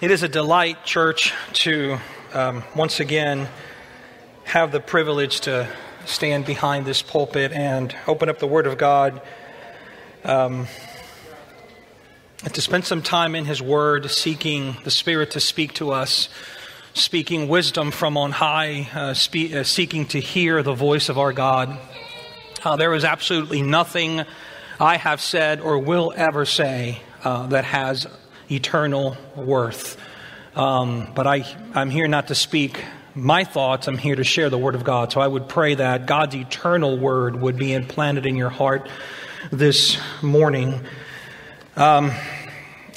It is a delight, church, to um, once again have the privilege to stand behind this pulpit and open up the Word of God. Um, and to spend some time in His Word, seeking the Spirit to speak to us, speaking wisdom from on high, uh, spe- uh, seeking to hear the voice of our God. Uh, there is absolutely nothing I have said or will ever say uh, that has eternal worth. Um, but I, I'm here not to speak my thoughts, I'm here to share the Word of God. So I would pray that God's eternal Word would be implanted in your heart this morning. Um,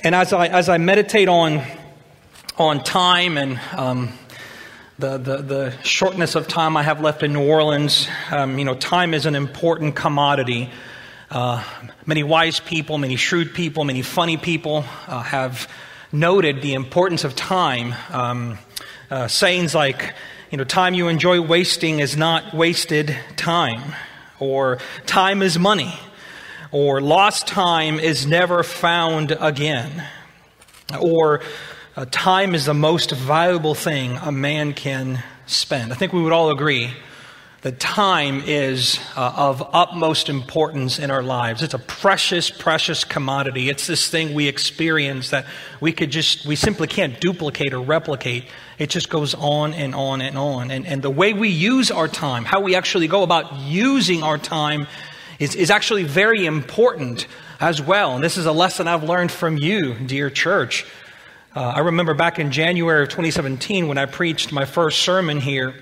and as I, as I meditate on, on time and um, the, the, the, shortness of time I have left in New Orleans, um, you know, time is an important commodity. Uh, many wise people, many shrewd people, many funny people uh, have noted the importance of time. Um, uh, sayings like, you know, time you enjoy wasting is not wasted time, or time is money, or lost time is never found again, or uh, time is the most valuable thing a man can spend. I think we would all agree that time is uh, of utmost importance in our lives. It's a precious, precious commodity. It's this thing we experience that we could just, we simply can't duplicate or replicate. It just goes on and on and on. And, and the way we use our time, how we actually go about using our time, is, is actually very important as well. And this is a lesson I've learned from you, dear church. Uh, I remember back in January of 2017 when I preached my first sermon here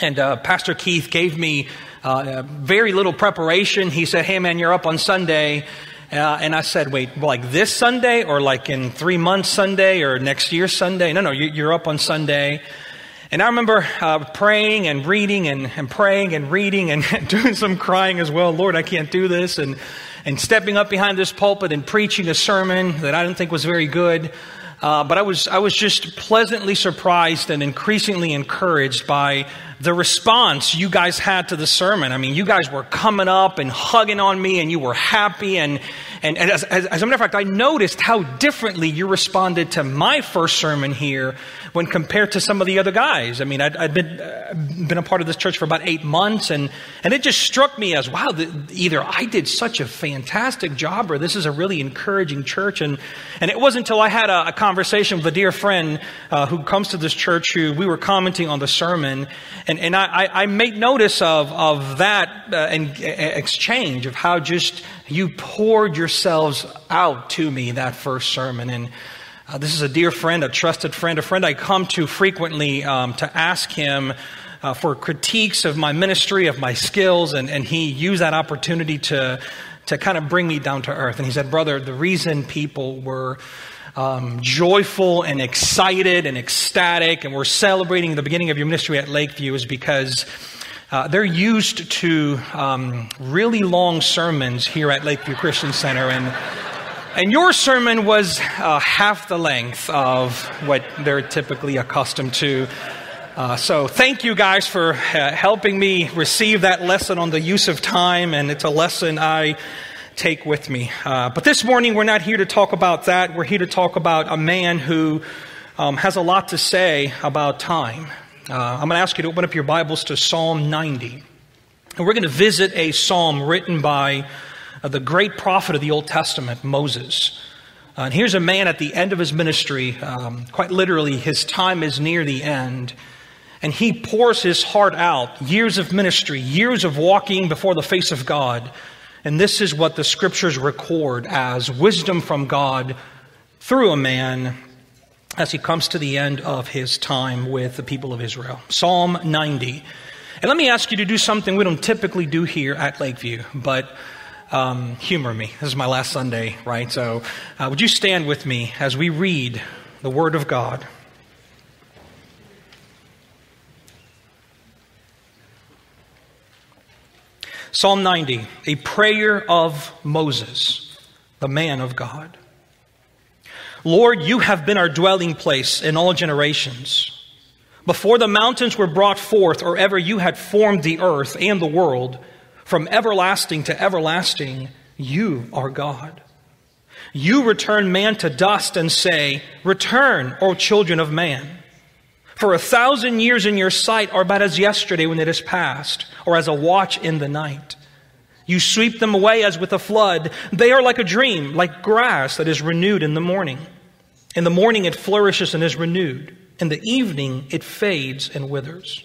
and uh, Pastor Keith gave me uh, very little preparation. He said, Hey, man, you're up on Sunday. Uh, and I said, Wait, like this Sunday or like in three months Sunday or next year Sunday? No, no, you're up on Sunday. And I remember uh, praying and reading and, and praying and reading and doing some crying as well. Lord, I can't do this. And, and stepping up behind this pulpit and preaching a sermon that I didn't think was very good. Uh, but I was, I was just pleasantly surprised and increasingly encouraged by the response you guys had to the sermon. I mean, you guys were coming up and hugging on me and you were happy. And, and, and as, as, as, a matter of fact, I noticed how differently you responded to my first sermon here when compared to some of the other guys. I mean, I'd, I'd been, uh, been a part of this church for about eight months and, and it just struck me as, wow, the, either I did such a fantastic job or this is a really encouraging church. And, and it wasn't until I had a, a conversation with a dear friend uh, who comes to this church who we were commenting on the sermon and, and I, I made notice of, of that uh, and, exchange of how just you poured yourselves out to me that first sermon. And uh, this is a dear friend, a trusted friend, a friend I come to frequently um, to ask him uh, for critiques of my ministry, of my skills, and, and he used that opportunity to, to kind of bring me down to earth. And he said, Brother, the reason people were um, joyful and excited and ecstatic, and we're celebrating the beginning of your ministry at Lakeview is because uh, they're used to um, really long sermons here at Lakeview Christian Center, and and your sermon was uh, half the length of what they're typically accustomed to. Uh, so, thank you guys for uh, helping me receive that lesson on the use of time, and it's a lesson I take with me. Uh, but this morning, we're not here to talk about that. We're here to talk about a man who um, has a lot to say about time. Uh, I'm going to ask you to open up your Bibles to Psalm 90. And we're going to visit a psalm written by uh, the great prophet of the Old Testament, Moses. Uh, and here's a man at the end of his ministry, um, quite literally, his time is near the end. And he pours his heart out, years of ministry, years of walking before the face of God and this is what the scriptures record as wisdom from God through a man as he comes to the end of his time with the people of Israel. Psalm 90. And let me ask you to do something we don't typically do here at Lakeview, but um, humor me. This is my last Sunday, right? So uh, would you stand with me as we read the Word of God? Psalm 90, a prayer of Moses, the man of God. Lord, you have been our dwelling place in all generations. Before the mountains were brought forth, or ever you had formed the earth and the world, from everlasting to everlasting, you are God. You return man to dust and say, Return, O children of man. For a thousand years in your sight are but as yesterday when it is past, or as a watch in the night. You sweep them away as with a flood. They are like a dream, like grass that is renewed in the morning. In the morning it flourishes and is renewed. In the evening it fades and withers.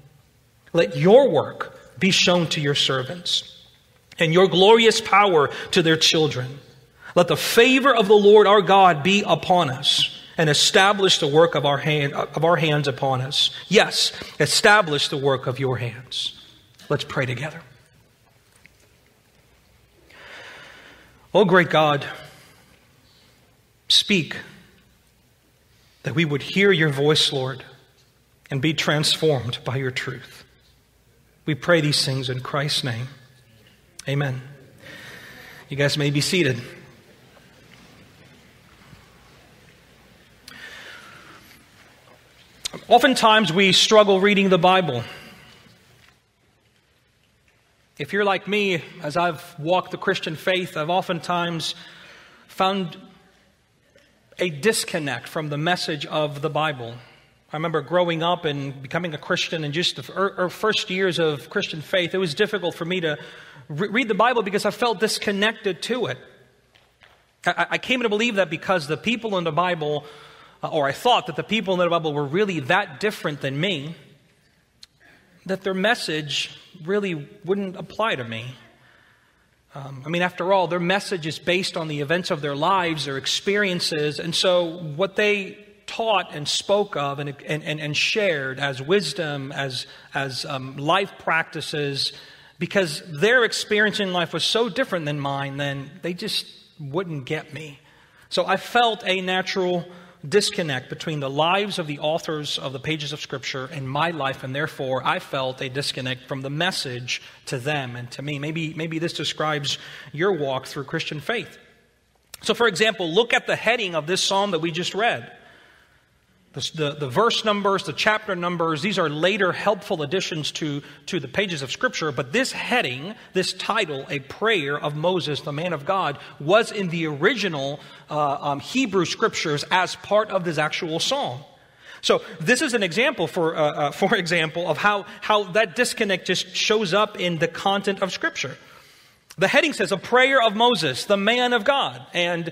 Let your work be shown to your servants, and your glorious power to their children. Let the favor of the Lord our God be upon us and establish the work of our, hand, of our hands upon us. Yes, establish the work of your hands. Let's pray together. Oh, great God, speak that we would hear your voice, Lord, and be transformed by your truth. We pray these things in Christ's name. Amen. You guys may be seated. Oftentimes we struggle reading the Bible. If you're like me, as I've walked the Christian faith, I've oftentimes found a disconnect from the message of the Bible. I remember growing up and becoming a Christian and just the first years of Christian faith, it was difficult for me to re- read the Bible because I felt disconnected to it. I, I came to believe that because the people in the Bible uh, or I thought that the people in the Bible were really that different than me, that their message really wouldn't apply to me. Um, I mean, after all, their message is based on the events of their lives, their experiences, and so what they taught and spoke of and, and, and, shared as wisdom, as, as um, life practices, because their experience in life was so different than mine, then they just wouldn't get me. So I felt a natural disconnect between the lives of the authors of the pages of Scripture and my life, and therefore I felt a disconnect from the message to them and to me. Maybe, maybe this describes your walk through Christian faith. So, for example, look at the heading of this psalm that we just read. The, the, the, verse numbers, the chapter numbers, these are later helpful additions to, to the pages of Scripture. But this heading, this title, A Prayer of Moses, the Man of God, was in the original uh, um, Hebrew Scriptures as part of this actual psalm. So this is an example, for, uh, uh, for example, of how, how that disconnect just shows up in the content of Scripture. The heading says, A Prayer of Moses, the Man of God. And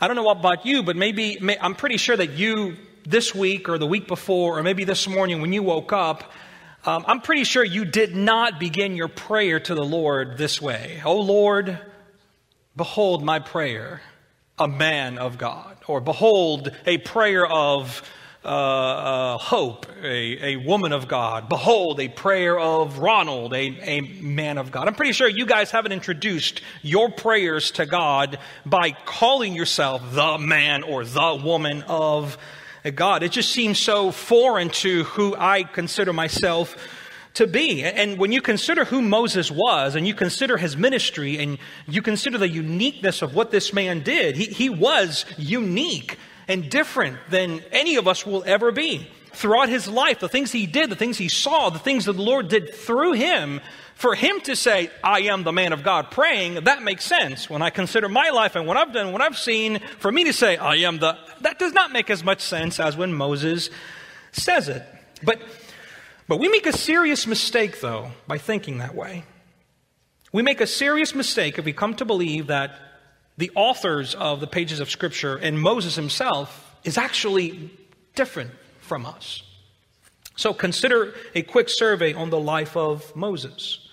I don't know about you, but maybe, may, I'm pretty sure that you this week or the week before, or maybe this morning when you woke up, um, I'm pretty sure you did not begin your prayer to the Lord this way. Oh Lord, behold my prayer, a man of God. Or behold a prayer of uh, uh, hope, a, a woman of God. Behold, a prayer of Ronald, a, a man of God. I'm pretty sure you guys haven't introduced your prayers to God by calling yourself the man or the woman of God. It just seems so foreign to who I consider myself to be. And when you consider who Moses was and you consider his ministry and you consider the uniqueness of what this man did, he, he was unique and different than any of us will ever be. Throughout his life, the things he did, the things he saw, the things that the Lord did through him, for him to say, I am the man of God praying, that makes sense. When I consider my life and what I've done, what I've seen, for me to say, I am the, that does not make as much sense as when Moses says it. But, but we make a serious mistake, though, by thinking that way. We make a serious mistake if we come to believe that the authors of the pages of Scripture and Moses himself is actually different from us. So consider a quick survey on the life of Moses.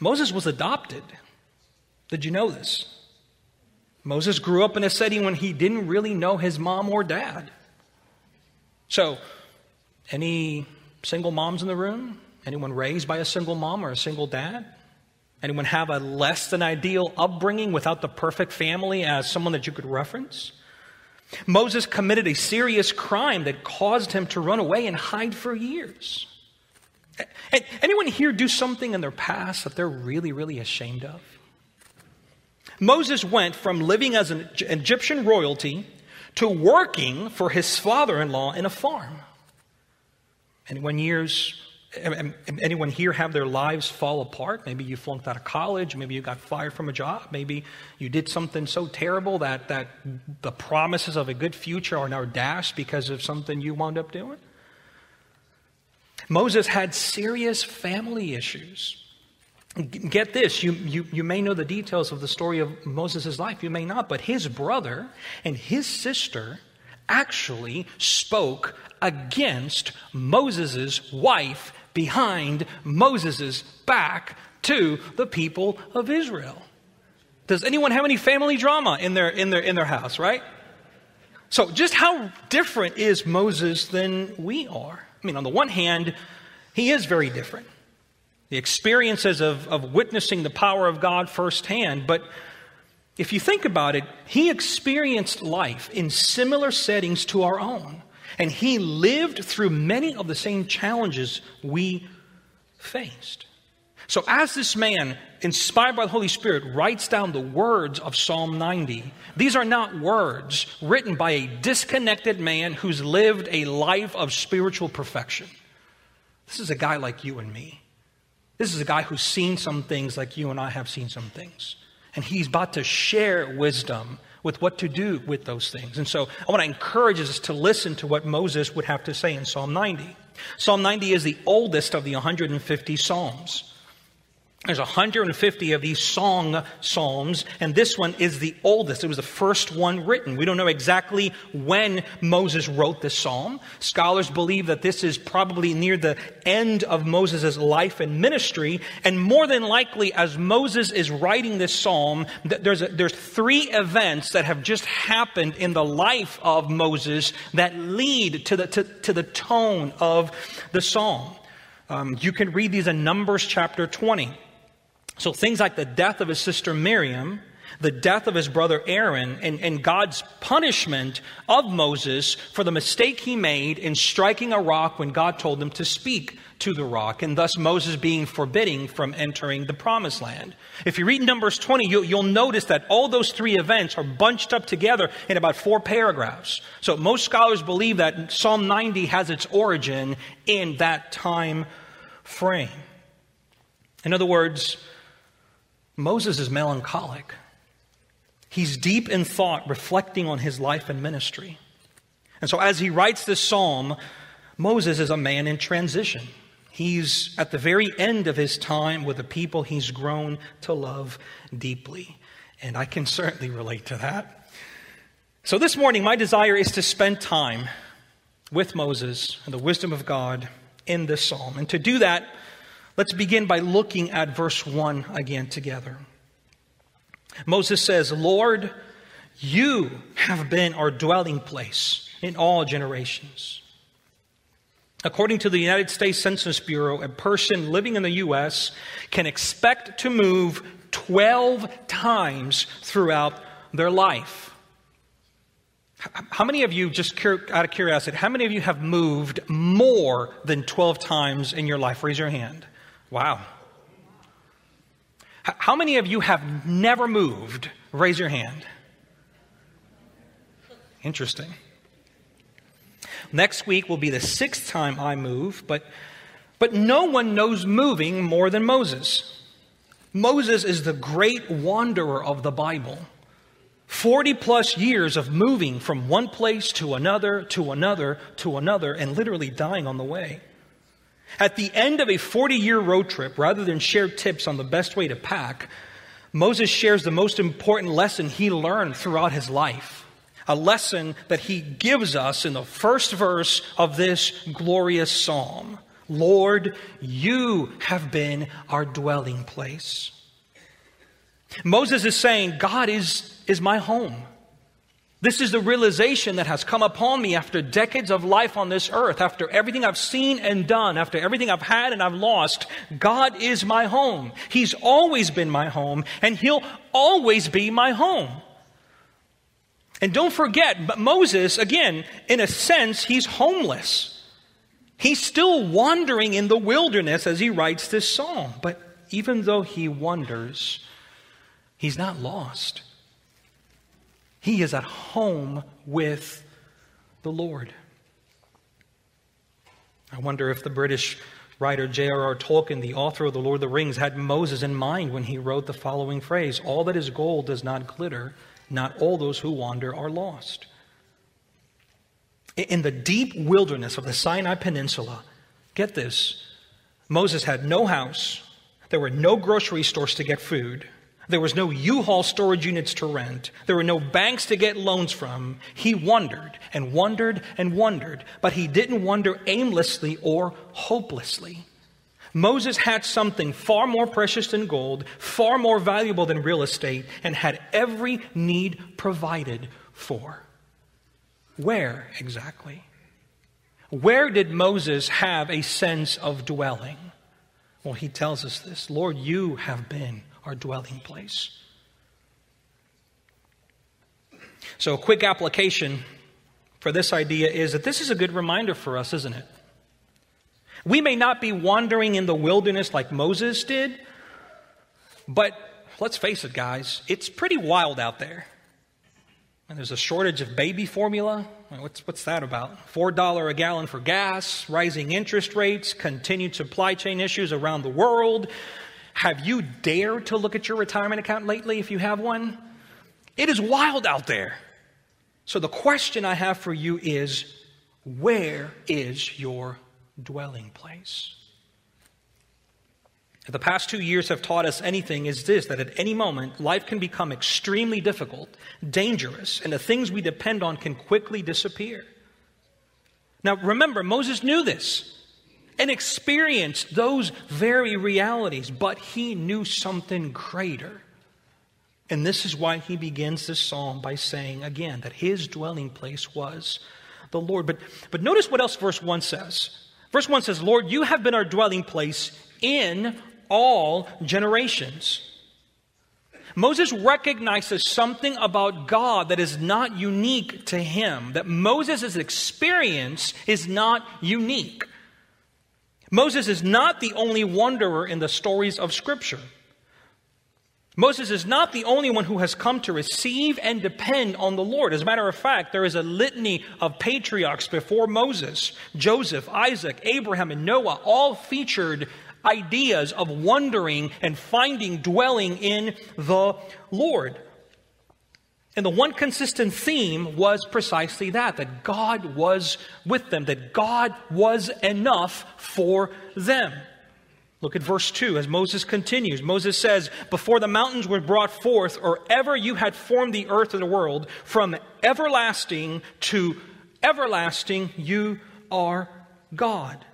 Moses was adopted. Did you know this? Moses grew up in a setting when he didn't really know his mom or dad. So, any single moms in the room? Anyone raised by a single mom or a single dad? Anyone have a less than ideal upbringing without the perfect family as someone that you could reference? Moses committed a serious crime that caused him to run away and hide for years. Anyone here do something in their past that they're really, really ashamed of? Moses went from living as an Egyptian royalty to working for his father in law in a farm. Anyone years anyone here have their lives fall apart? Maybe you flunked out of college. Maybe you got fired from a job. Maybe you did something so terrible that, that the promises of a good future are now dashed because of something you wound up doing. Moses had serious family issues. Get this, you, you, you may know the details of the story of Moses' life, you may not, but his brother and his sister actually spoke against Moses' wife behind Moses' back to the people of Israel. Does anyone have any family drama in their, in their, in their house, right? So, just how different is Moses than we are? I mean, on the one hand, he is very different. The experiences of, of witnessing the power of God firsthand, but if you think about it, he experienced life in similar settings to our own. And he lived through many of the same challenges we faced. So, as this man, inspired by the Holy Spirit, writes down the words of Psalm 90, these are not words written by a disconnected man who's lived a life of spiritual perfection. This is a guy like you and me. This is a guy who's seen some things like you and I have seen some things. And he's about to share wisdom with what to do with those things. And so I want to encourage us to listen to what Moses would have to say in Psalm 90. Psalm 90 is the oldest of the 150 Psalms. There's 150 of these song psalms, and this one is the oldest. It was the first one written. We don't know exactly when Moses wrote this psalm. Scholars believe that this is probably near the end of Moses' life and ministry, and more than likely, as Moses is writing this psalm, there's, a, there's three events that have just happened in the life of Moses that lead to the, to, to the tone of the psalm. Um, you can read these in Numbers chapter 20. So things like the death of his sister Miriam, the death of his brother Aaron, and, and, God's punishment of Moses for the mistake he made in striking a rock when God told him to speak to the rock, and thus Moses being forbidding from entering the promised land. If you read Numbers 20, you, you'll notice that all those three events are bunched up together in about four paragraphs. So most scholars believe that Psalm 90 has its origin in that time frame. In other words, Moses is melancholic. He's deep in thought, reflecting on his life and ministry. And so, as he writes this psalm, Moses is a man in transition. He's at the very end of his time with the people he's grown to love deeply. And I can certainly relate to that. So, this morning, my desire is to spend time with Moses and the wisdom of God in this psalm. And to do that, Let's begin by looking at verse 1 again together. Moses says, Lord, you have been our dwelling place in all generations. According to the United States Census Bureau, a person living in the U.S. can expect to move 12 times throughout their life. How many of you, just out of curiosity, how many of you have moved more than 12 times in your life? Raise your hand. Wow. How many of you have never moved? Raise your hand. Interesting. Next week will be the sixth time I move, but, but no one knows moving more than Moses. Moses is the great wanderer of the Bible. 40 plus years of moving from one place to another, to another, to another, and literally dying on the way. At the end of a 40 year road trip, rather than share tips on the best way to pack, Moses shares the most important lesson he learned throughout his life, a lesson that he gives us in the first verse of this glorious psalm. Lord, you have been our dwelling place. Moses is saying, God is, is my home. This is the realization that has come upon me after decades of life on this earth, after everything I've seen and done, after everything I've had and I've lost. God is my home. He's always been my home, and He'll always be my home. And don't forget, Moses, again, in a sense, he's homeless. He's still wandering in the wilderness as he writes this psalm. But even though he wanders, he's not lost. He is at home with the Lord. I wonder if the British writer J.R.R. Tolkien, the author of The Lord of the Rings, had Moses in mind when he wrote the following phrase All that is gold does not glitter, not all those who wander are lost. In the deep wilderness of the Sinai Peninsula, get this Moses had no house, there were no grocery stores to get food. There was no U Haul storage units to rent. There were no banks to get loans from. He wondered and wondered and wondered, but he didn't wonder aimlessly or hopelessly. Moses had something far more precious than gold, far more valuable than real estate, and had every need provided for. Where exactly? Where did Moses have a sense of dwelling? Well, he tells us this Lord, you have been our dwelling place. So, a quick application for this idea is that this is a good reminder for us, isn't it? We may not be wandering in the wilderness like Moses did, but let's face it, guys, it's pretty wild out there. And there's a shortage of baby formula. What's, what's that about? $4 a gallon for gas, rising interest rates, continued supply chain issues around the world, have you dared to look at your retirement account lately if you have one? It is wild out there. So the question I have for you is where is your dwelling place? If the past two years have taught us anything, is this that at any moment life can become extremely difficult, dangerous, and the things we depend on can quickly disappear. Now remember, Moses knew this and experienced those very realities, but he knew something greater. And this is why he begins this psalm by saying again that his dwelling place was the Lord. But, but notice what else verse 1 says. Verse 1 says, Lord, you have been our dwelling place in all generations. Moses recognizes something about God that is not unique to him, that Moses' experience is not unique. Moses is not the only wanderer in the stories of Scripture. Moses is not the only one who has come to receive and depend on the Lord. As a matter of fact, there is a litany of patriarchs before Moses Joseph, Isaac, Abraham, and Noah all featured ideas of wandering and finding dwelling in the Lord. And the one consistent theme was precisely that that God was with them, that God was enough for them. Look at verse 2 as Moses continues. Moses says, Before the mountains were brought forth, or ever you had formed the earth and the world, from everlasting to everlasting, you are God.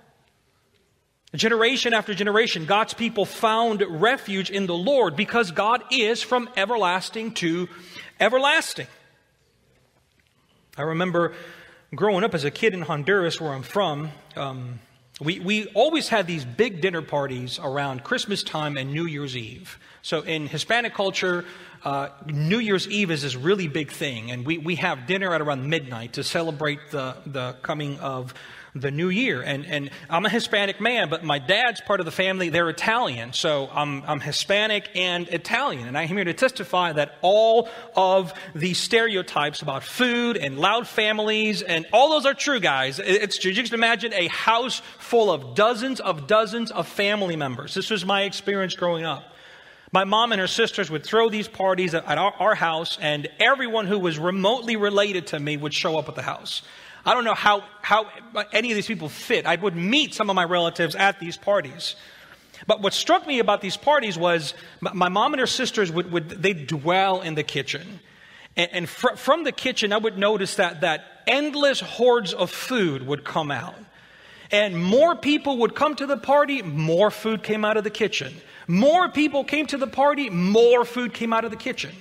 Generation after generation, God's people found refuge in the Lord because God is from everlasting to everlasting. I remember growing up as a kid in Honduras, where I'm from. Um, we, we always had these big dinner parties around Christmas time and New Year's Eve. So in Hispanic culture, uh, New Year's Eve is this really big thing, and we, we have dinner at around midnight to celebrate the, the coming of the new year. And, and I'm a Hispanic man, but my dad's part of the family, they're Italian. So I'm, I'm Hispanic and Italian. And I'm here to testify that all of these stereotypes about food and loud families and all those are true, guys. It's You just imagine a house full of dozens of dozens of family members. This was my experience growing up. My mom and her sisters would throw these parties at our, our, house, and everyone who was remotely related to me would show up at the house. I don't know how, how any of these people fit. I would meet some of my relatives at these parties. But what struck me about these parties was my mom and her sisters would, would they dwell in the kitchen. And, and fr- from the kitchen, I would notice that, that endless hordes of food would come out. And more people would come to the party, more food came out of the kitchen. More people came to the party, more food came out of the kitchen.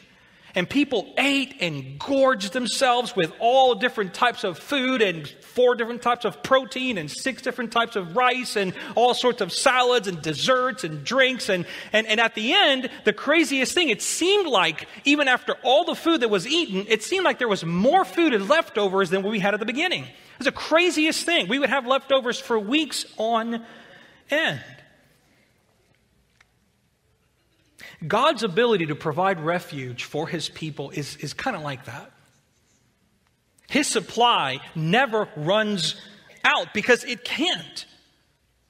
And people ate and gorged themselves with all different types of food and four different types of protein and six different types of rice and all sorts of salads and desserts and drinks. And, and, and at the end, the craziest thing, it seemed like even after all the food that was eaten, it seemed like there was more food and leftovers than what we had at the beginning. It was the craziest thing. We would have leftovers for weeks on end. God's ability to provide refuge for his people is, is kind of like that. His supply never runs out because it can't.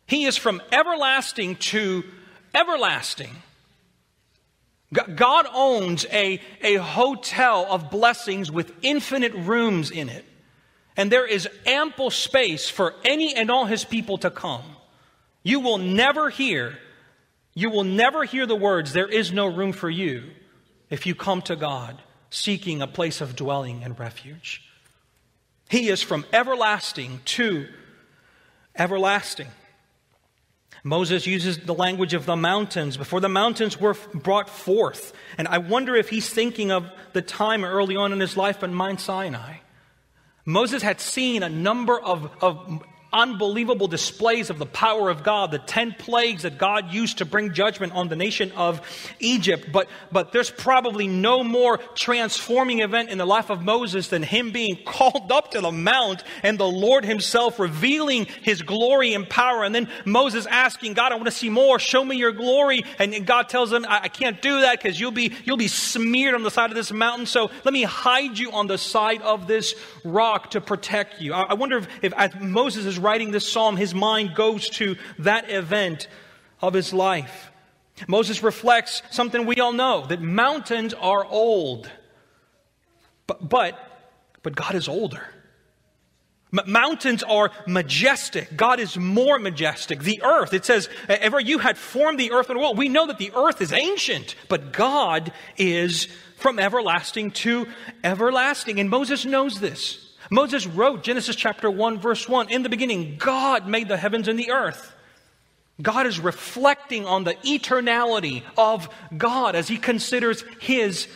He is from everlasting to everlasting. God owns a, a hotel of blessings with infinite rooms in it. And there is ample space for any and all his people to come. You will never hear you will never hear the words, There is no room for you, if you come to God seeking a place of dwelling and refuge. He is from everlasting to everlasting. Moses uses the language of the mountains before the mountains were brought forth. And I wonder if he's thinking of the time early on in his life at Mount Sinai. Moses had seen a number of, of unbelievable displays of the power of God, the 10 plagues that God used to bring judgment on the nation of Egypt. But, but there's probably no more transforming event in the life of Moses than him being called up to the mount and the Lord himself revealing his glory and power. And then Moses asking, God, I want to see more. Show me your glory. And, God tells him, I, I can't do that because you'll be, you'll be smeared on the side of this mountain. So let me hide you on the side of this rock to protect you. I, I wonder if, if Moses is writing this psalm, his mind goes to that event of his life. Moses reflects something we all know that mountains are old. But, but, but God is older. M- mountains are majestic. God is more majestic. The earth, it says, ever you had formed the earth and the world. We know that the earth is ancient, but God is from everlasting to everlasting. And Moses knows this. Moses wrote Genesis chapter 1, verse 1 In the beginning, God made the heavens and the earth. God is reflecting on the eternality of God as he considers his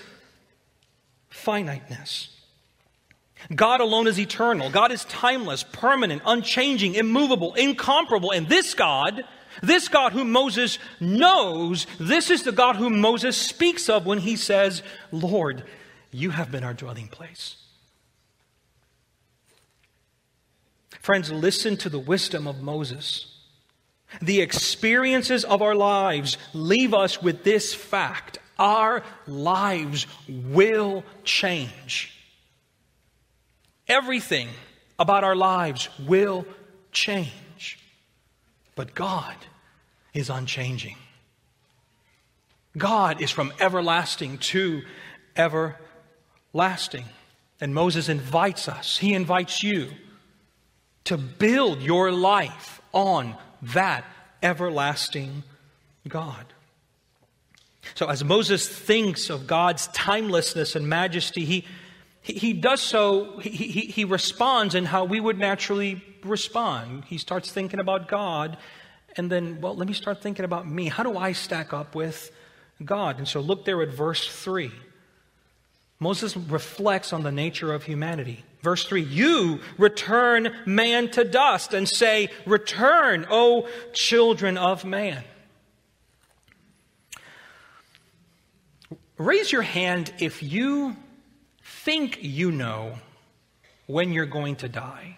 finiteness. God alone is eternal. God is timeless, permanent, unchanging, immovable, incomparable. And this God, this God whom Moses knows, this is the God whom Moses speaks of when he says, Lord, you have been our dwelling place. Friends, listen to the wisdom of Moses. The experiences of our lives leave us with this fact our lives will change. Everything about our lives will change. But God is unchanging. God is from everlasting to everlasting. And Moses invites us, he invites you to build your life on that everlasting God. So, as Moses thinks of God's timelessness and majesty, he, he, does so, he, he, he responds in how we would naturally respond. He starts thinking about God, and then, well, let me start thinking about me. How do I stack up with God? And so, look there at verse 3. Moses reflects on the nature of humanity. Verse 3 You return man to dust and say, Return, O children of man. Raise your hand if you think you know when you're going to die.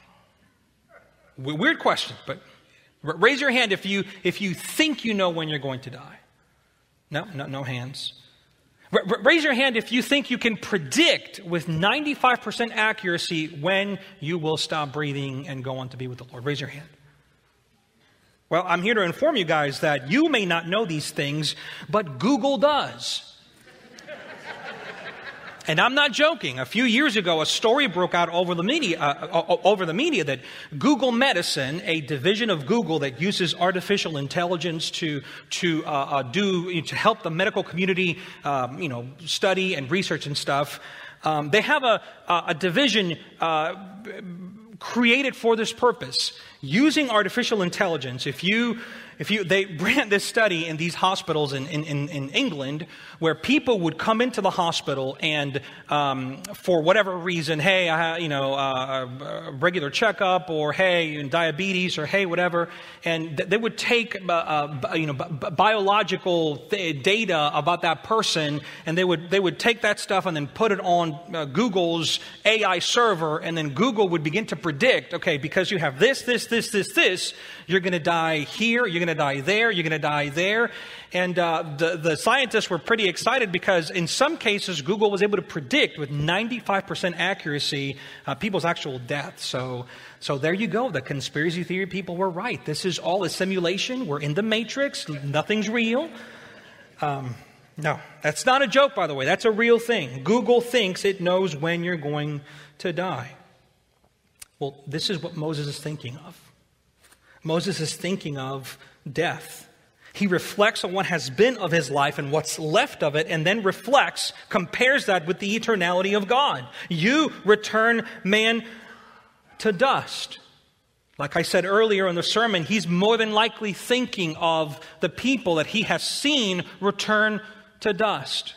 Weird question, but raise your hand if you, if you think you know when you're going to die. No, no, no hands. R- raise your hand if you think you can predict with 95% accuracy when you will stop breathing and go on to be with the Lord. Raise your hand. Well, I'm here to inform you guys that you may not know these things, but Google does. And I'm not joking. A few years ago, a story broke out over the media, uh, over the media that Google Medicine, a division of Google that uses artificial intelligence to to uh, uh, do to help the medical community, um, you know, study and research and stuff. Um, they have a, a division uh, created for this purpose using artificial intelligence. If you if you, they ran this study in these hospitals in, in, in England where people would come into the hospital and um, for whatever reason, hey, I you know, uh, a regular checkup or hey, diabetes or hey, whatever, and th- they would take, uh, uh, you know, b- biological th- data about that person and they would, they would take that stuff and then put it on uh, Google's AI server and then Google would begin to predict, okay, because you have this, this, this, this, this, you're going to die here, you're going to die there, you're going to die there. And uh, the, the scientists were pretty excited because in some cases, Google was able to predict with 95% accuracy uh, people's actual death. So, so there you go. The conspiracy theory people were right. This is all a simulation. We're in the matrix. Nothing's real. Um, no, that's not a joke, by the way. That's a real thing. Google thinks it knows when you're going to die. Well, this is what Moses is thinking of. Moses is thinking of death. He reflects on what has been of his life and what's left of it, and then reflects, compares that with the eternality of God. You return man to dust. Like I said earlier in the sermon, he's more than likely thinking of the people that he has seen return to dust.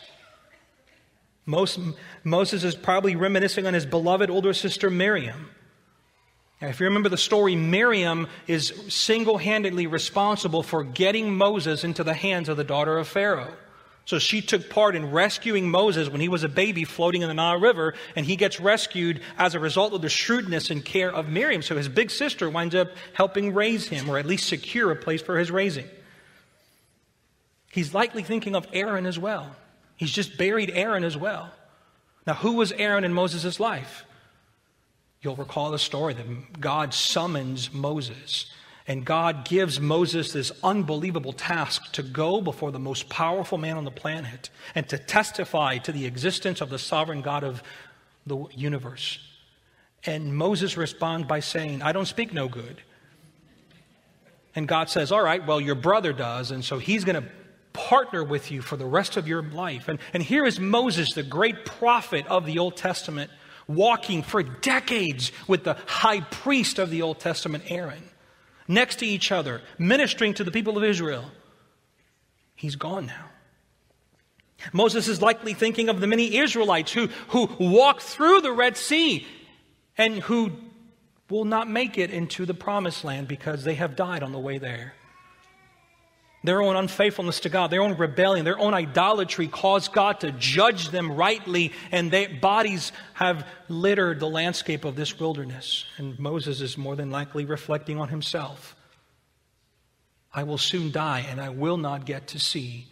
Most, Moses is probably reminiscing on his beloved older sister Miriam if you remember the story, Miriam is single handedly responsible for getting Moses into the hands of the daughter of Pharaoh. So she took part in rescuing Moses when he was a baby floating in the Nile River, and he gets rescued as a result of the shrewdness and care of Miriam. So his big sister winds up helping raise him, or at least secure a place for his raising. He's likely thinking of Aaron as well. He's just buried Aaron as well. Now, who was Aaron in Moses' life? You'll recall the story that God summons Moses. And God gives Moses this unbelievable task to go before the most powerful man on the planet and to testify to the existence of the sovereign God of the universe. And Moses responds by saying, I don't speak no good. And God says, All right, well, your brother does. And so he's going to partner with you for the rest of your life. And, and here is Moses, the great prophet of the Old Testament walking for decades with the high priest of the Old Testament, Aaron, next to each other, ministering to the people of Israel. He's gone now. Moses is likely thinking of the many Israelites who, who walked through the Red Sea and who will not make it into the promised land because they have died on the way there. Their own unfaithfulness to God, their own rebellion, their own idolatry caused God to judge them rightly, and their bodies have littered the landscape of this wilderness. And Moses is more than likely reflecting on himself. I will soon die, and I will not get to see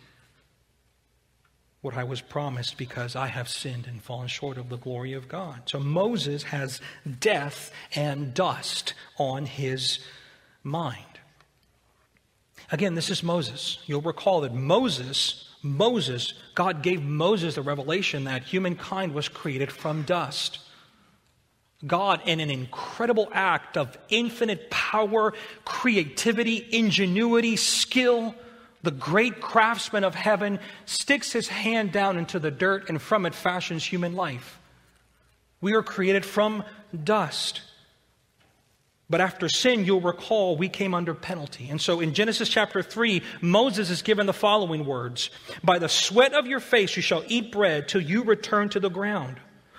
what I was promised because I have sinned and fallen short of the glory of God. So Moses has death and dust on his mind. Again, this is Moses. You'll recall that Moses, Moses, God gave Moses the revelation that humankind was created from dust. God, in an incredible act of infinite power, creativity, ingenuity, skill, the great craftsman of heaven sticks his hand down into the dirt and from it fashions human life. We are created from dust. But after sin, you'll recall we came under penalty. And so in Genesis chapter 3, Moses is given the following words By the sweat of your face you shall eat bread till you return to the ground.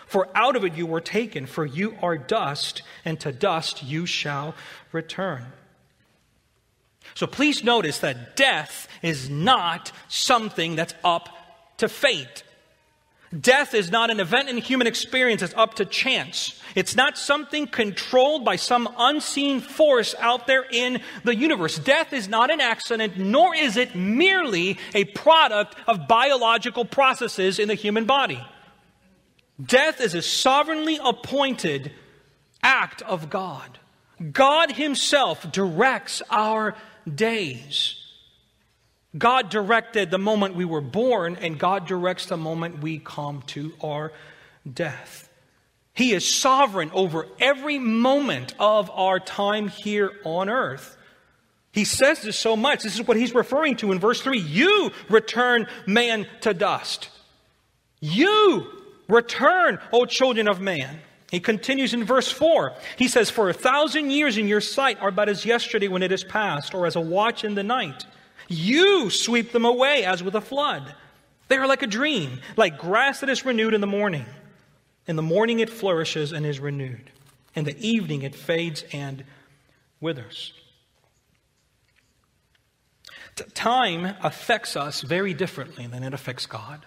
For out of it you were taken, for you are dust, and to dust you shall return. So please notice that death is not something that's up to fate. Death is not an event in human experience, it's up to chance. It's not something controlled by some unseen force out there in the universe. Death is not an accident, nor is it merely a product of biological processes in the human body. Death is a sovereignly appointed act of God. God Himself directs our days. God directed the moment we were born, and God directs the moment we come to our death. He is sovereign over every moment of our time here on earth. He says this so much. This is what he's referring to in verse 3. You return man to dust. You return, O children of man. He continues in verse 4. He says, For a thousand years in your sight are but as yesterday when it is past, or as a watch in the night. You sweep them away as with a flood. They are like a dream, like grass that is renewed in the morning. In the morning it flourishes and is renewed. In the evening it fades and withers. T- time affects us very differently than it affects God.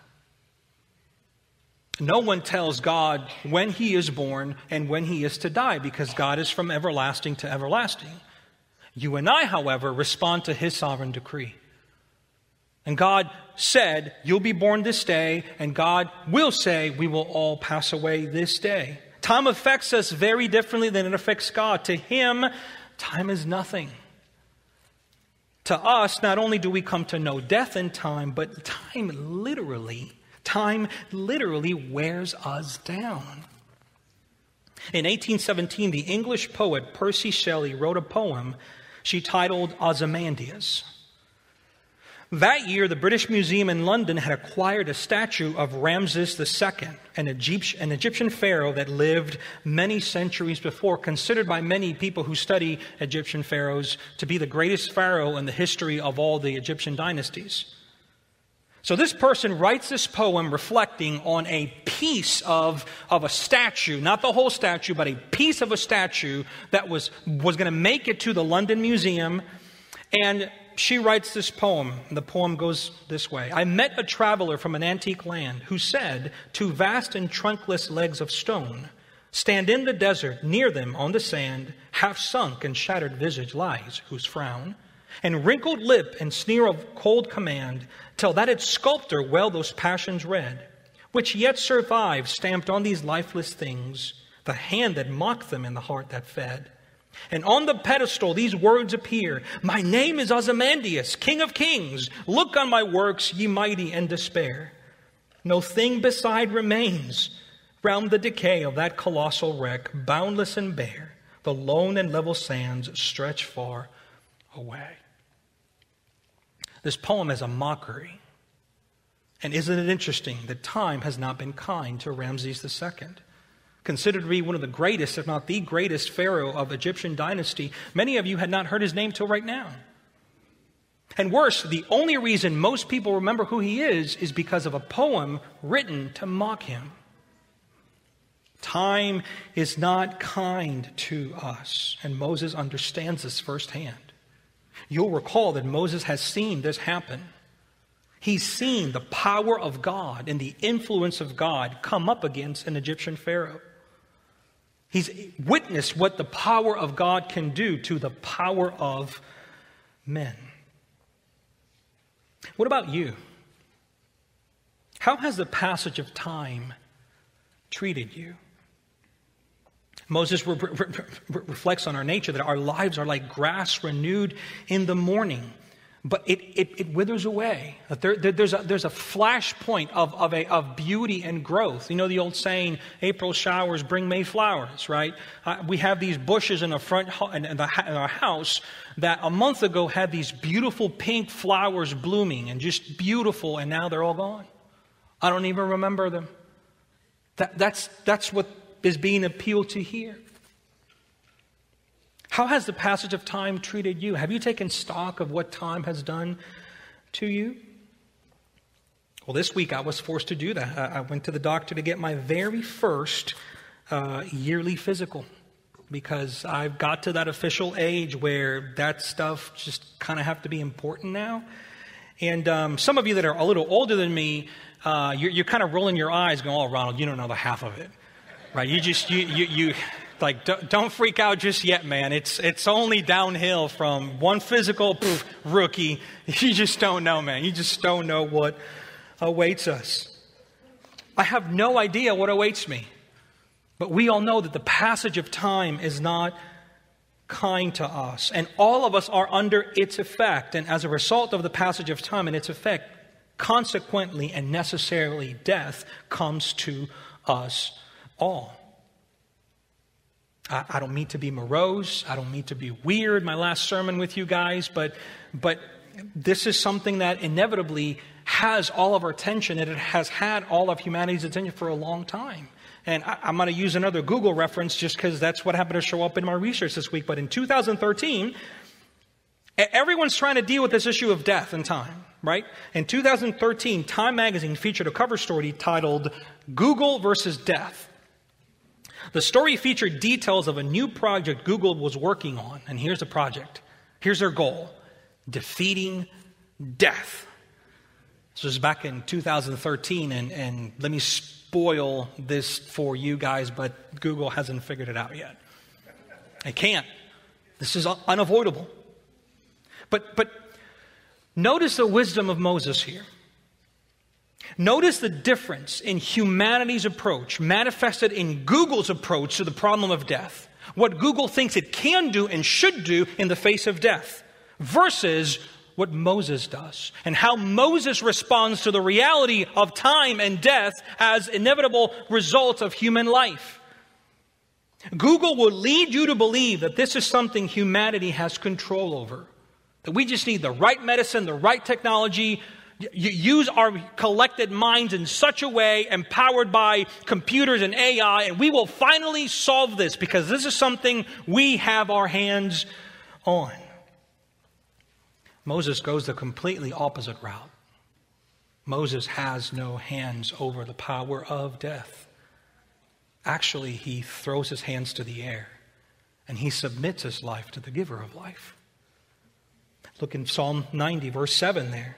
No one tells God when he is born and when he is to die because God is from everlasting to everlasting. You and I, however, respond to his sovereign decree. And God said, You'll be born this day, and God will say, We will all pass away this day. Time affects us very differently than it affects God. To Him, time is nothing. To us, not only do we come to know death in time, but time literally, time literally wears us down. In 1817, the English poet Percy Shelley wrote a poem she titled Ozymandias. That year, the British Museum in London had acquired a statue of Ramses II, an Egyptian, an Egyptian pharaoh that lived many centuries before, considered by many people who study Egyptian pharaohs to be the greatest pharaoh in the history of all the Egyptian dynasties. So, this person writes this poem reflecting on a piece of, of a statue, not the whole statue, but a piece of a statue that was, was going to make it to the London Museum. And she writes this poem. The poem goes this way I met a traveler from an antique land who said, Two vast and trunkless legs of stone stand in the desert, near them on the sand, half sunk and shattered visage lies, whose frown and wrinkled lip and sneer of cold command till that its sculptor well those passions read, which yet survive stamped on these lifeless things, the hand that mocked them and the heart that fed. And on the pedestal, these words appear My name is Ozymandias, King of Kings. Look on my works, ye mighty, and despair. No thing beside remains round the decay of that colossal wreck, boundless and bare. The lone and level sands stretch far away. This poem is a mockery. And isn't it interesting that time has not been kind to Ramses II? considered to be one of the greatest, if not the greatest, pharaoh of Egyptian dynasty. Many of you had not heard his name till right now. And worse, the only reason most people remember who he is is because of a poem written to mock him. Time is not kind to us, and Moses understands this firsthand. You'll recall that Moses has seen this happen. He's seen the power of God and the influence of God come up against an Egyptian Pharaoh. He's witnessed what the power of God can do to the power of men. What about you? How has the passage of time treated you? Moses re- re- re- reflects on our nature that our lives are like grass renewed in the morning but it, it, it withers away. There, there, there's, a, there's a flashpoint of, of, a, of beauty and growth. You know the old saying, April showers bring May flowers, right? Uh, we have these bushes in, the front, in, the, in our house that a month ago had these beautiful pink flowers blooming and just beautiful, and now they're all gone. I don't even remember them. That, that's, that's what is being appealed to here. How has the passage of time treated you? Have you taken stock of what time has done to you? Well, this week I was forced to do that. I went to the doctor to get my very first uh, yearly physical because I've got to that official age where that stuff just kind of have to be important now. And um, some of you that are a little older than me, uh, you're, you're, kind of rolling your eyes, going, "Oh, Ronald, you don't know the half of it, right? You just you you you like don't freak out just yet man it's it's only downhill from one physical rookie you just don't know man you just don't know what awaits us i have no idea what awaits me but we all know that the passage of time is not kind to us, and all of us are under its effect. And as a result of the passage of time and its effect, consequently and necessarily, death comes to us all. I, I don't mean to be morose. I don't mean to be weird, my last sermon with you guys, but, but this is something that inevitably has all of our attention and it has had all of humanity's attention for a long time. And I, am going to use another Google reference just because that's what happened to show up in my research this week. But in 2013, everyone's trying to deal with this issue of death and time, right? In 2013, Time magazine featured a cover story titled Google versus Death. The story featured details of a new project Google was working on. And here's the project. Here's their goal defeating death. This was back in 2013, and, and let me spoil this for you guys, but Google hasn't figured it out yet. They can't. This is unavoidable. But, but notice the wisdom of Moses here. Notice the difference in humanity's approach manifested in Google's approach to the problem of death. What Google thinks it can do and should do in the face of death versus what Moses does and how Moses responds to the reality of time and death as inevitable results of human life. Google will lead you to believe that this is something humanity has control over. That we just need the right medicine, the right technology, use our collected minds in such a way, empowered by computers and AI, and we will finally solve this because this is something we have our hands on. Moses goes the completely opposite route. Moses has no hands over the power of death. Actually, he throws his hands to the air and he submits his life to the giver of life. Look in Psalm 90, verse 7 there.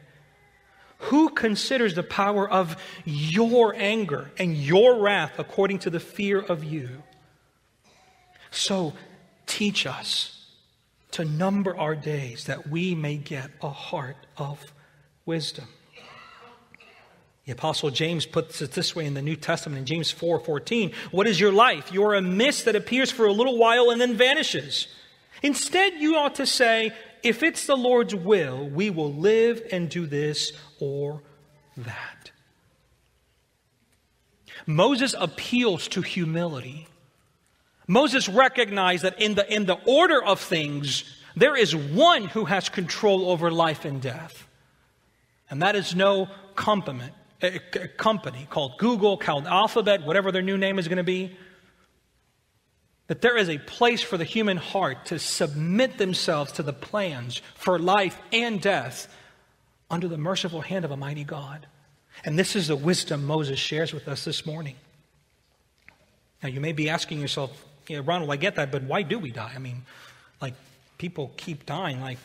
Who considers the power of your anger and your wrath according to the fear of you? So teach us to number our days that we may get a heart of wisdom. The apostle James puts it this way in the New Testament in James 4:14, "What is your life? You are a mist that appears for a little while and then vanishes." Instead, you ought to say, "If it's the Lord's will, we will live and do this or that." Moses appeals to humility. Moses recognized that in the, in the order of things, there is one who has control over life and death. And that is no company, a eh, company called Google, called Alphabet, whatever their new name is going to be. That there is a place for the human heart to submit themselves to the plans for life and death under the merciful hand of a mighty God. And this is the wisdom Moses shares with us this morning. Now, you may be asking yourself, yeah, Ronald, I get that, but why do we die? I mean, like, people keep dying. Like,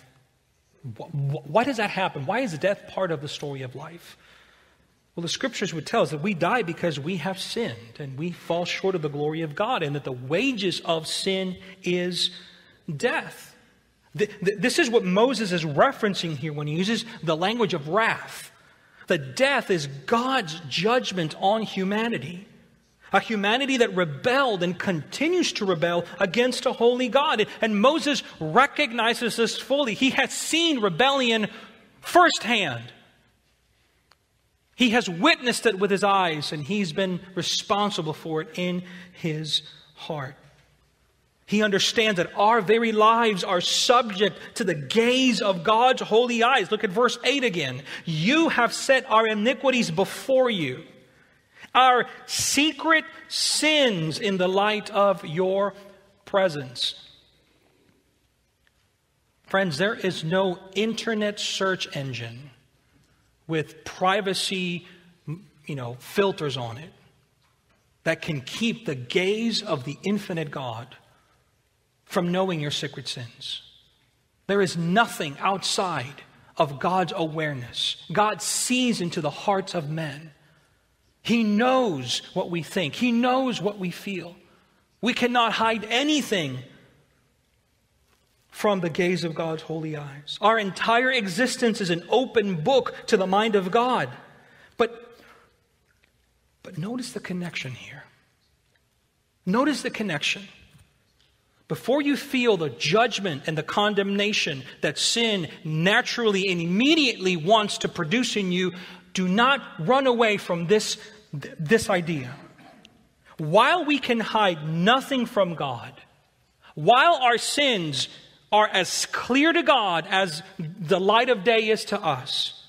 wh- wh- why does that happen? Why is death part of the story of life? Well, the scriptures would tell us that we die because we have sinned and we fall short of the glory of God, and that the wages of sin is death. This is what Moses is referencing here when he uses the language of wrath. That death is God's judgment on humanity. A humanity that rebelled and continues to rebel against a holy God. And Moses recognizes this fully. He has seen rebellion firsthand. He has witnessed it with his eyes, and he's been responsible for it in his heart. He understands that our very lives are subject to the gaze of God's holy eyes. Look at verse 8 again. You have set our iniquities before you our secret sins in the light of your presence. Friends, there is no internet search engine with privacy, you know, filters on it that can keep the gaze of the infinite God from knowing your secret sins. There is nothing outside of God's awareness. God sees into the hearts of men. He knows what we think, He knows what we feel. We cannot hide anything from the gaze of God's holy eyes. Our entire existence is an open book to the mind of God. But, but notice the connection here. Notice the connection. Before you feel the judgment and the condemnation that sin naturally and immediately wants to produce in you, do not run away from this, this idea. While we can hide nothing from God, while our sins are as clear to God as the light of day is to us,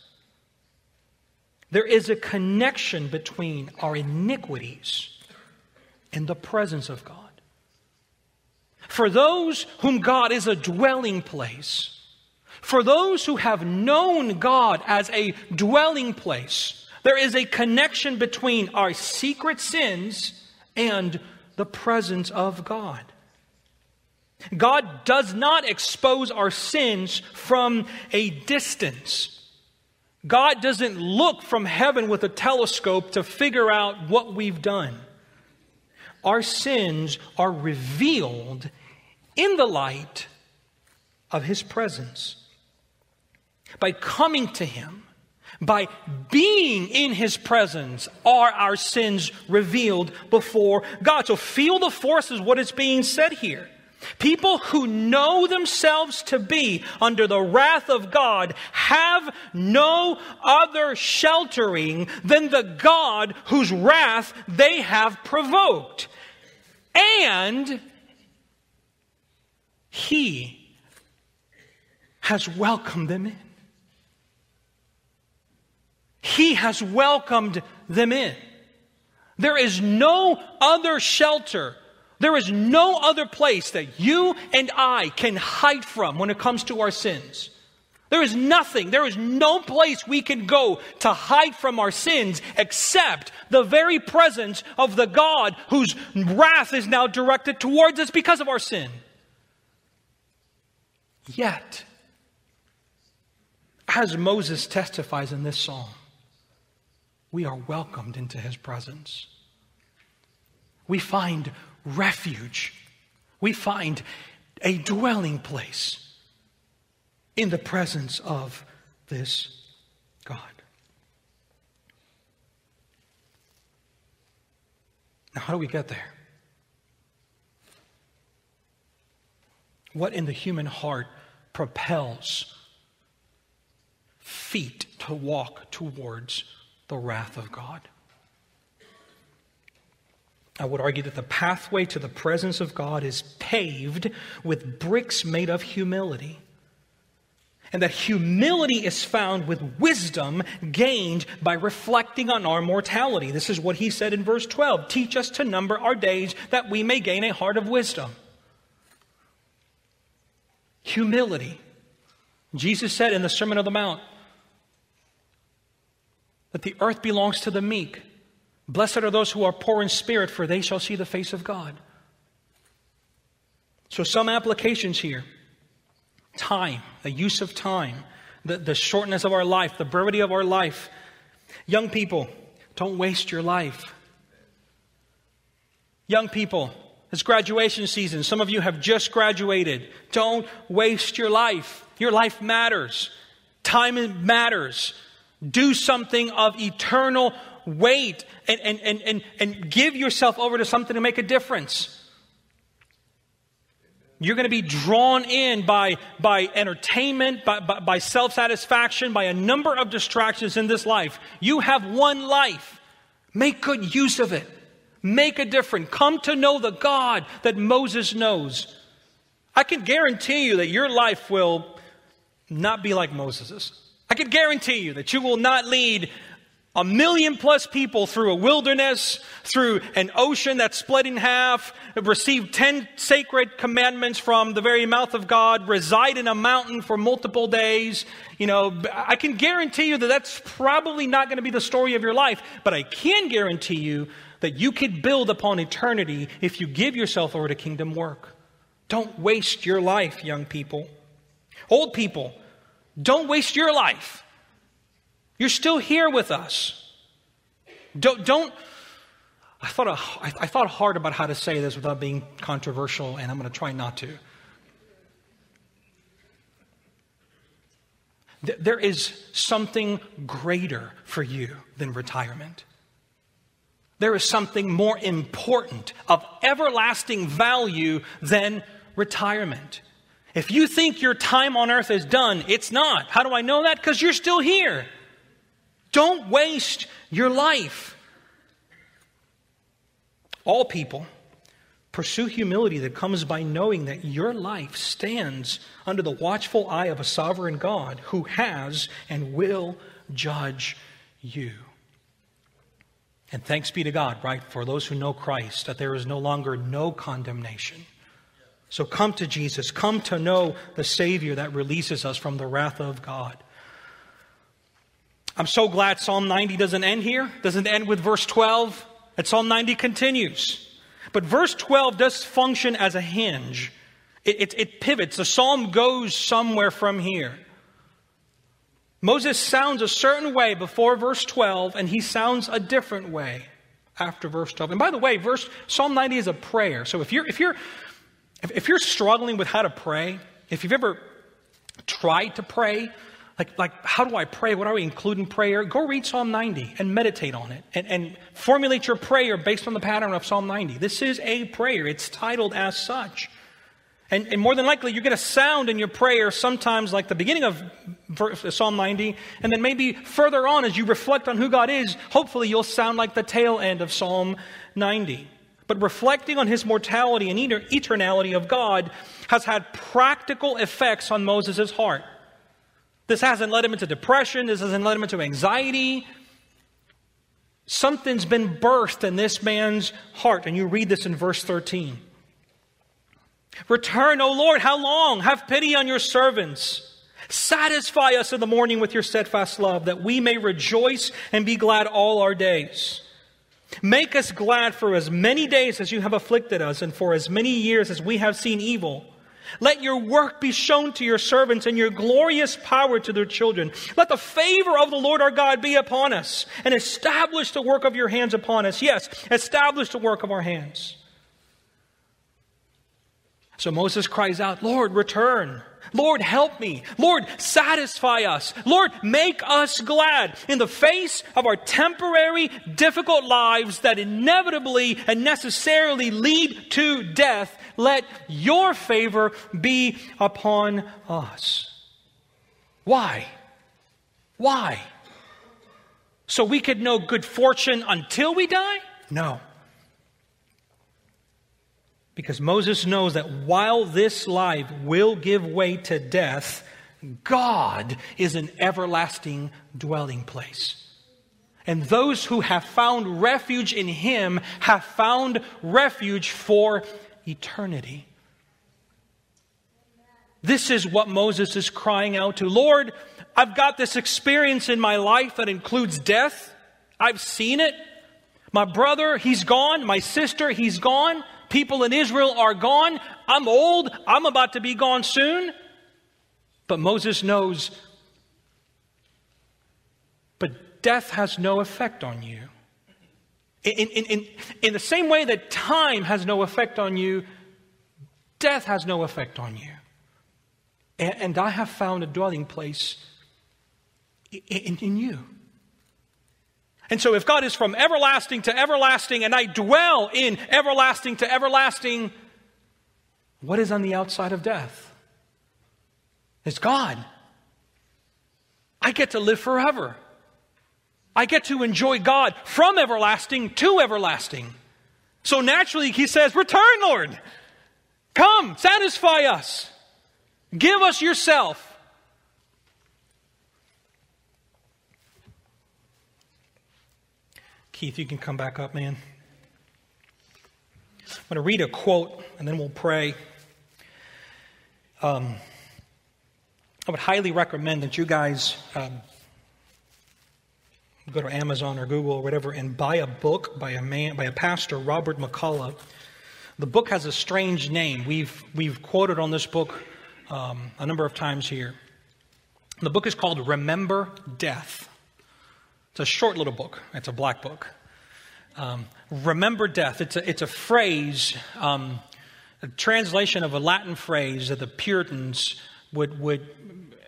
there is a connection between our iniquities and the presence of God. For those whom God is a dwelling place, for those who have known God as a dwelling place, there is a connection between our secret sins and the presence of God. God does not expose our sins from a distance. God doesn't look from heaven with a telescope to figure out what we've done. Our sins are revealed in the light of His presence. By coming to Him, by being in His presence, are our sins revealed before God. So feel the force forces, what is being said here. People who know themselves to be under the wrath of God have no other sheltering than the God whose wrath they have provoked. And he has welcomed them in. He has welcomed them in. There is no other shelter. There is no other place that you and I can hide from when it comes to our sins. There is nothing, there is no place we can go to hide from our sins except the very presence of the God whose wrath is now directed towards us because of our sin. Yet, as Moses testifies in this psalm, we are welcomed into his presence. We find refuge. We find a dwelling place in the presence of this God. Now, how do we get there? What in the human heart propels feet to walk towards the wrath of God. I would argue that the pathway to the presence of God is paved with bricks made of humility. And that humility is found with wisdom gained by reflecting on our mortality. This is what he said in verse 12 Teach us to number our days that we may gain a heart of wisdom humility. Jesus said in the Sermon on the Mount that the earth belongs to the meek. Blessed are those who are poor in spirit, for they shall see the face of God. So, some applications here time, the use of time, the, the shortness of our life, the brevity of our life. Young people, don't waste your life. Young people, it's graduation season. Some of you have just graduated. Don't waste your life. Your life matters. Time matters. Do something of eternal weight and, and, and, and, and give yourself over to something to make a difference. You're going to be drawn in by, by entertainment, by, by, by self satisfaction, by a number of distractions in this life. You have one life. Make good use of it. Make a difference. Come to know the God that Moses knows. I can guarantee you that your life will not be like Moses's. I can guarantee you that you will not lead a million plus people through a wilderness, through an ocean that's split in half, received 10 sacred commandments from the very mouth of God, reside in a mountain for multiple days. You know, I can guarantee you that that's probably not going to be the story of your life, but I can guarantee you that you could build upon eternity if you give yourself over to kingdom work. Don't waste your life, young people. Old people, don't waste your life. You're still here with us. Don't, don't I, thought, I thought hard about how to say this without being controversial, and I'm going to try not to. There is something greater for you than retirement. There is something more important of everlasting value than retirement. If you think your time on earth is done, it's not. How do I know that? Because you're still here. Don't waste your life. All people pursue humility that comes by knowing that your life stands under the watchful eye of a sovereign God who has and will judge you. And thanks be to God, right, for those who know Christ, that there is no longer no condemnation. So come to Jesus. Come to know the Savior that releases us from the wrath of God. I'm so glad Psalm 90 doesn't end here, doesn't end with verse 12. And Psalm 90 continues. But verse 12 does function as a hinge. It, it, it pivots. The psalm goes somewhere from here. Moses sounds a certain way before verse 12, and he sounds a different way after verse 12. And by the way, verse Psalm 90 is a prayer. So if you're if you're if, if you're struggling with how to pray, if you've ever tried to pray, like, like how do I pray? What do I include in prayer? Go read Psalm 90 and meditate on it and, and formulate your prayer based on the pattern of Psalm 90. This is a prayer. It's titled as such. And, and, more than likely, you get a sound in your prayer sometimes like the beginning of Psalm 90, and then maybe further on as you reflect on who God is, hopefully you'll sound like the tail end of Psalm 90. But reflecting on his mortality and eternality of God has had practical effects on Moses' heart. This hasn't led him into depression, this hasn't led him into anxiety. Something's been birthed in this man's heart, and you read this in verse 13. Return, O Lord, how long? Have pity on your servants. Satisfy us in the morning with your steadfast love, that we may rejoice and be glad all our days. Make us glad for as many days as you have afflicted us, and for as many years as we have seen evil. Let your work be shown to your servants and your glorious power to their children. Let the favor of the Lord our God be upon us and establish the work of your hands upon us. Yes, establish the work of our hands. So Moses cries out, Lord, return. Lord, help me. Lord, satisfy us. Lord, make us glad in the face of our temporary, difficult lives that inevitably and necessarily lead to death. Let your favor be upon us. Why? Why? So we could know good fortune until we die? No. Because Moses knows that while this life will give way to death, God is an everlasting dwelling place. And those who have found refuge in Him have found refuge for eternity. This is what Moses is crying out to. Lord, I've got this experience in my life that includes death. I've seen it. My brother, he's gone. My sister, he's gone. People in Israel are gone. I'm old. I'm about to be gone soon. But Moses knows, but death has no effect on you. In, in, in, in the same way that time has no effect on you, death has no effect on you. And, and I have found a dwelling place in, in you. And so, if God is from everlasting to everlasting, and I dwell in everlasting to everlasting, what is on the outside of death? It's God. I get to live forever. I get to enjoy God from everlasting to everlasting. So naturally, he says, Return, Lord. Come, satisfy us. Give us yourself. Keith, you can come back up, man. I'm going to read a quote and then we'll pray. Um, I would highly recommend that you guys um, go to Amazon or Google or whatever and buy a book by a man, by a pastor, Robert McCullough. The book has a strange name. We've we've quoted on this book um, a number of times here. The book is called Remember Death. It's a short little book, it's a black book. Um, remember death. It's a, it's a phrase, um, a translation of a Latin phrase that the Puritans would, would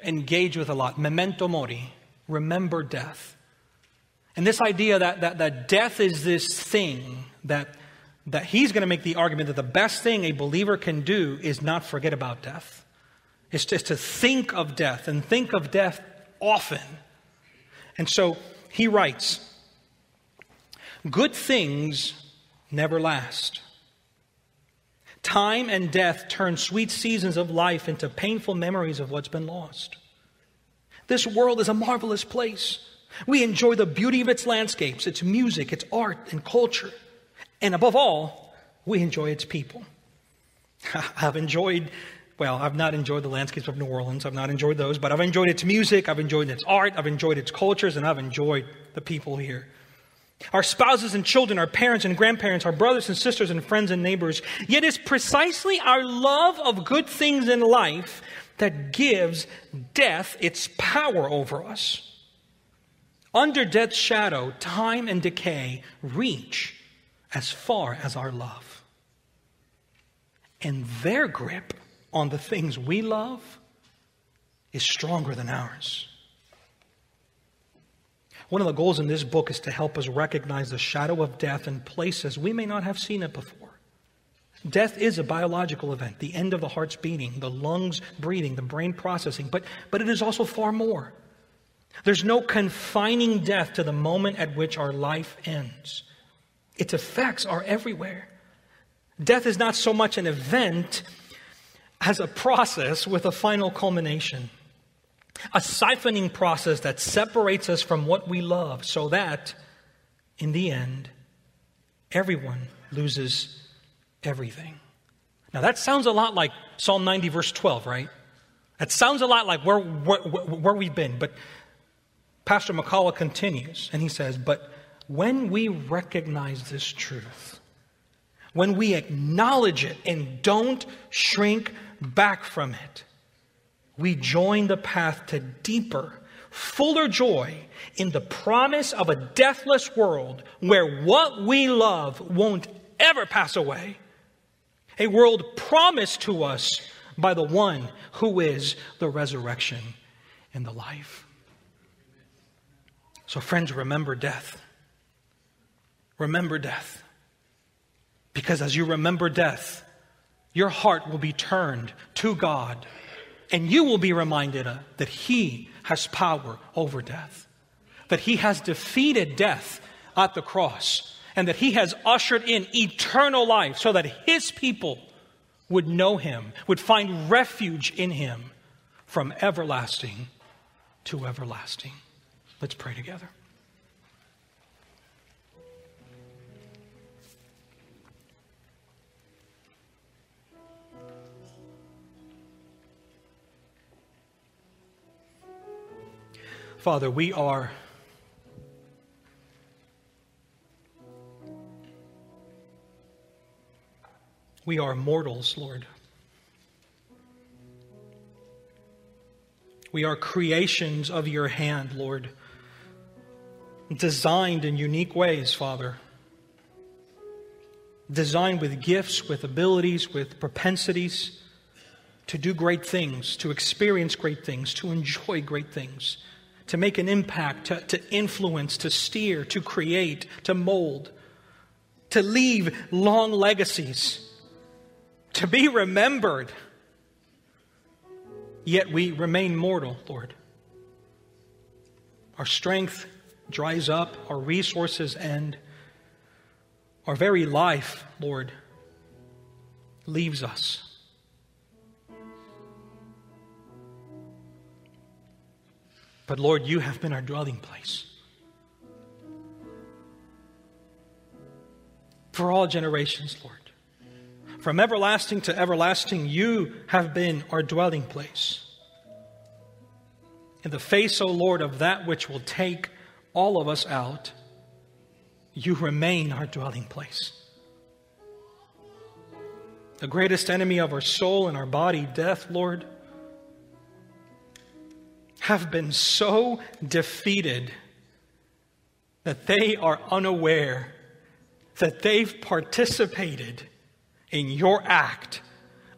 engage with a lot memento mori, remember death. And this idea that, that, that death is this thing that, that he's going to make the argument that the best thing a believer can do is not forget about death. It's just to think of death and think of death often. And so he writes Good things never last. Time and death turn sweet seasons of life into painful memories of what's been lost. This world is a marvelous place. We enjoy the beauty of its landscapes, its music, its art and culture. And above all, we enjoy its people. I've enjoyed, well, I've not enjoyed the landscapes of New Orleans. I've not enjoyed those, but I've enjoyed its music, I've enjoyed its art, I've enjoyed its cultures, and I've enjoyed the people here. Our spouses and children, our parents and grandparents, our brothers and sisters and friends and neighbors. Yet it's precisely our love of good things in life that gives death its power over us. Under death's shadow, time and decay reach as far as our love. And their grip on the things we love is stronger than ours. One of the goals in this book is to help us recognize the shadow of death in places we may not have seen it before. Death is a biological event, the end of the heart's beating, the lungs breathing, the brain processing, but, but it is also far more. There's no confining death to the moment at which our life ends. Its effects are everywhere. Death is not so much an event as a process with a final culmination, a siphoning process that separates us from what we love so that, in the end, everyone loses everything. Now, that sounds a lot like Psalm 90, verse 12, right? That sounds a lot like where, where, where we've been, but Pastor McCullough continues, and he says, But when we recognize this truth, when we acknowledge it and don't shrink back from it, we join the path to deeper, fuller joy in the promise of a deathless world where what we love won't ever pass away. A world promised to us by the one who is the resurrection and the life. So, friends, remember death. Remember death. Because as you remember death, your heart will be turned to God, and you will be reminded that He has power over death, that He has defeated death at the cross, and that He has ushered in eternal life so that His people would know Him, would find refuge in Him from everlasting to everlasting. Let's pray together. Father, we are we are mortals, Lord. We are creations of your hand, Lord designed in unique ways, Father. Designed with gifts, with abilities, with propensities to do great things, to experience great things, to enjoy great things, to make an impact, to, to influence, to steer, to create, to mold, to leave long legacies, to be remembered. Yet we remain mortal, Lord. Our strength dries up, our resources end, our very life, Lord, leaves us. But Lord, you have been our dwelling place. For all generations, Lord. From everlasting to everlasting, you have been our dwelling place. In the face, O Lord, of that which will take all of us out, you remain our dwelling place. The greatest enemy of our soul and our body, death, Lord, have been so defeated that they are unaware that they've participated in your act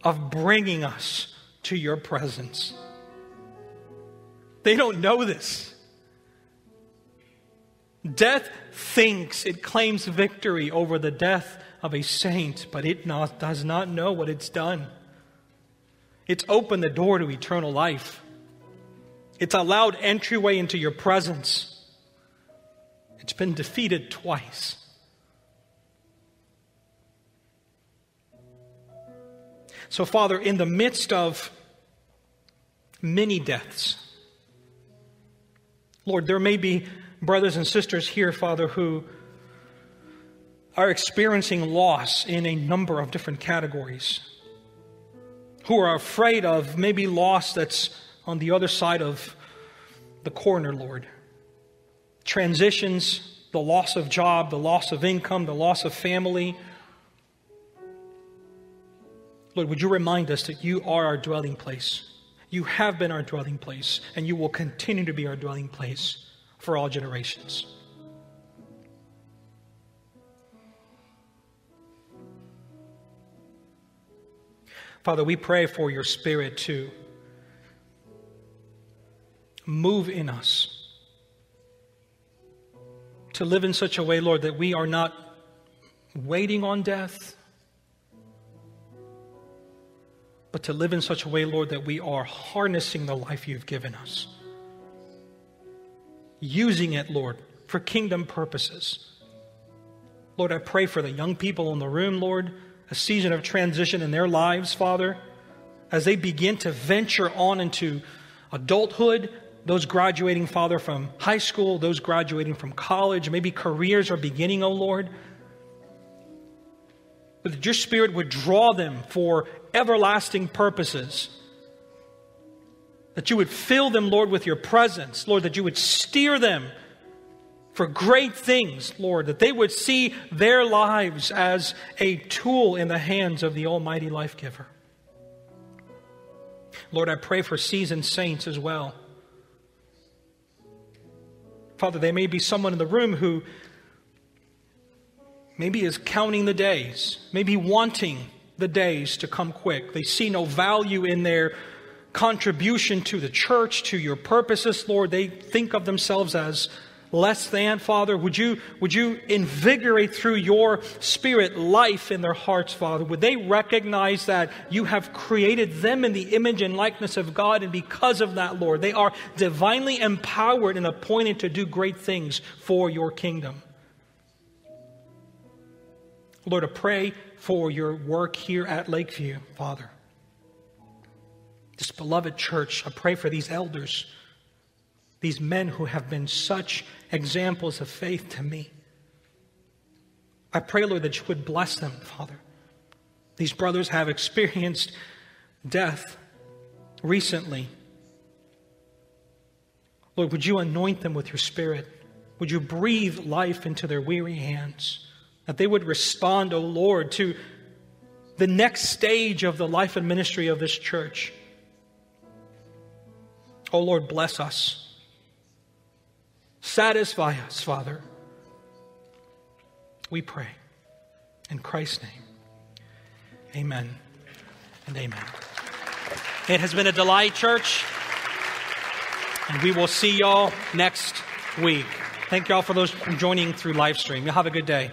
of bringing us to your presence. They don't know this. Death thinks it claims victory over the death of a saint, but it not, does not know what it's done. It's opened the door to eternal life. It's allowed entryway into your presence. It's been defeated twice. So, Father, in the midst of many deaths, Lord, there may be brothers and sisters here, Father, who are experiencing loss in a number of different categories, who are afraid of maybe loss that's on the other side of the corner, Lord. Transitions, the loss of job, the loss of income, the loss of family Lord, would you remind us that you are our dwelling place? You have been our dwelling place, and you will continue to be our dwelling place for all generations. Father, we pray for your Spirit to move in us, to live in such a way, Lord, that we are not waiting on death but to live in such a way, Lord, that we are harnessing the life you've given us. Using it, Lord, for kingdom purposes. Lord, I pray for the young people in the room, Lord, a season of transition in their lives, Father, as they begin to venture on into adulthood, those graduating, Father, from high school, those graduating from college, maybe careers are beginning, oh Lord. But that your Spirit would draw them for everlasting purposes. That you would fill them, Lord, with your presence. Lord, that you would steer them for great things, Lord, that they would see their lives as a tool in the hands of the Almighty Life Giver. Lord, I pray for seasoned saints as well. Father, there may be someone in the room who maybe is counting the days, maybe wanting the days to come quick. They see no value in their contribution to the church, to your purposes, Lord. They think of themselves as less than, Father. Would you, would you invigorate through your spirit life in their hearts, Father? Would they recognize that you have created them in the image and likeness of God, and because of that, Lord, they are divinely empowered and appointed to do great things for your kingdom? Lord, I pray for your work here at Lakeview, Father. This beloved church, I pray for these elders, these men who have been such examples of faith to me. I pray, Lord, that you would bless them, Father. These brothers have experienced death recently. Lord, would you anoint them with your spirit? Would you breathe life into their weary hands? That they would respond, O oh Lord, to the next stage of the life and ministry of this church. Oh Lord, bless us. Satisfy us, Father. We pray. In Christ's name. Amen and amen. It has been a delight, church. And we will see y'all next week. Thank y'all for those joining through live stream. You'll have a good day.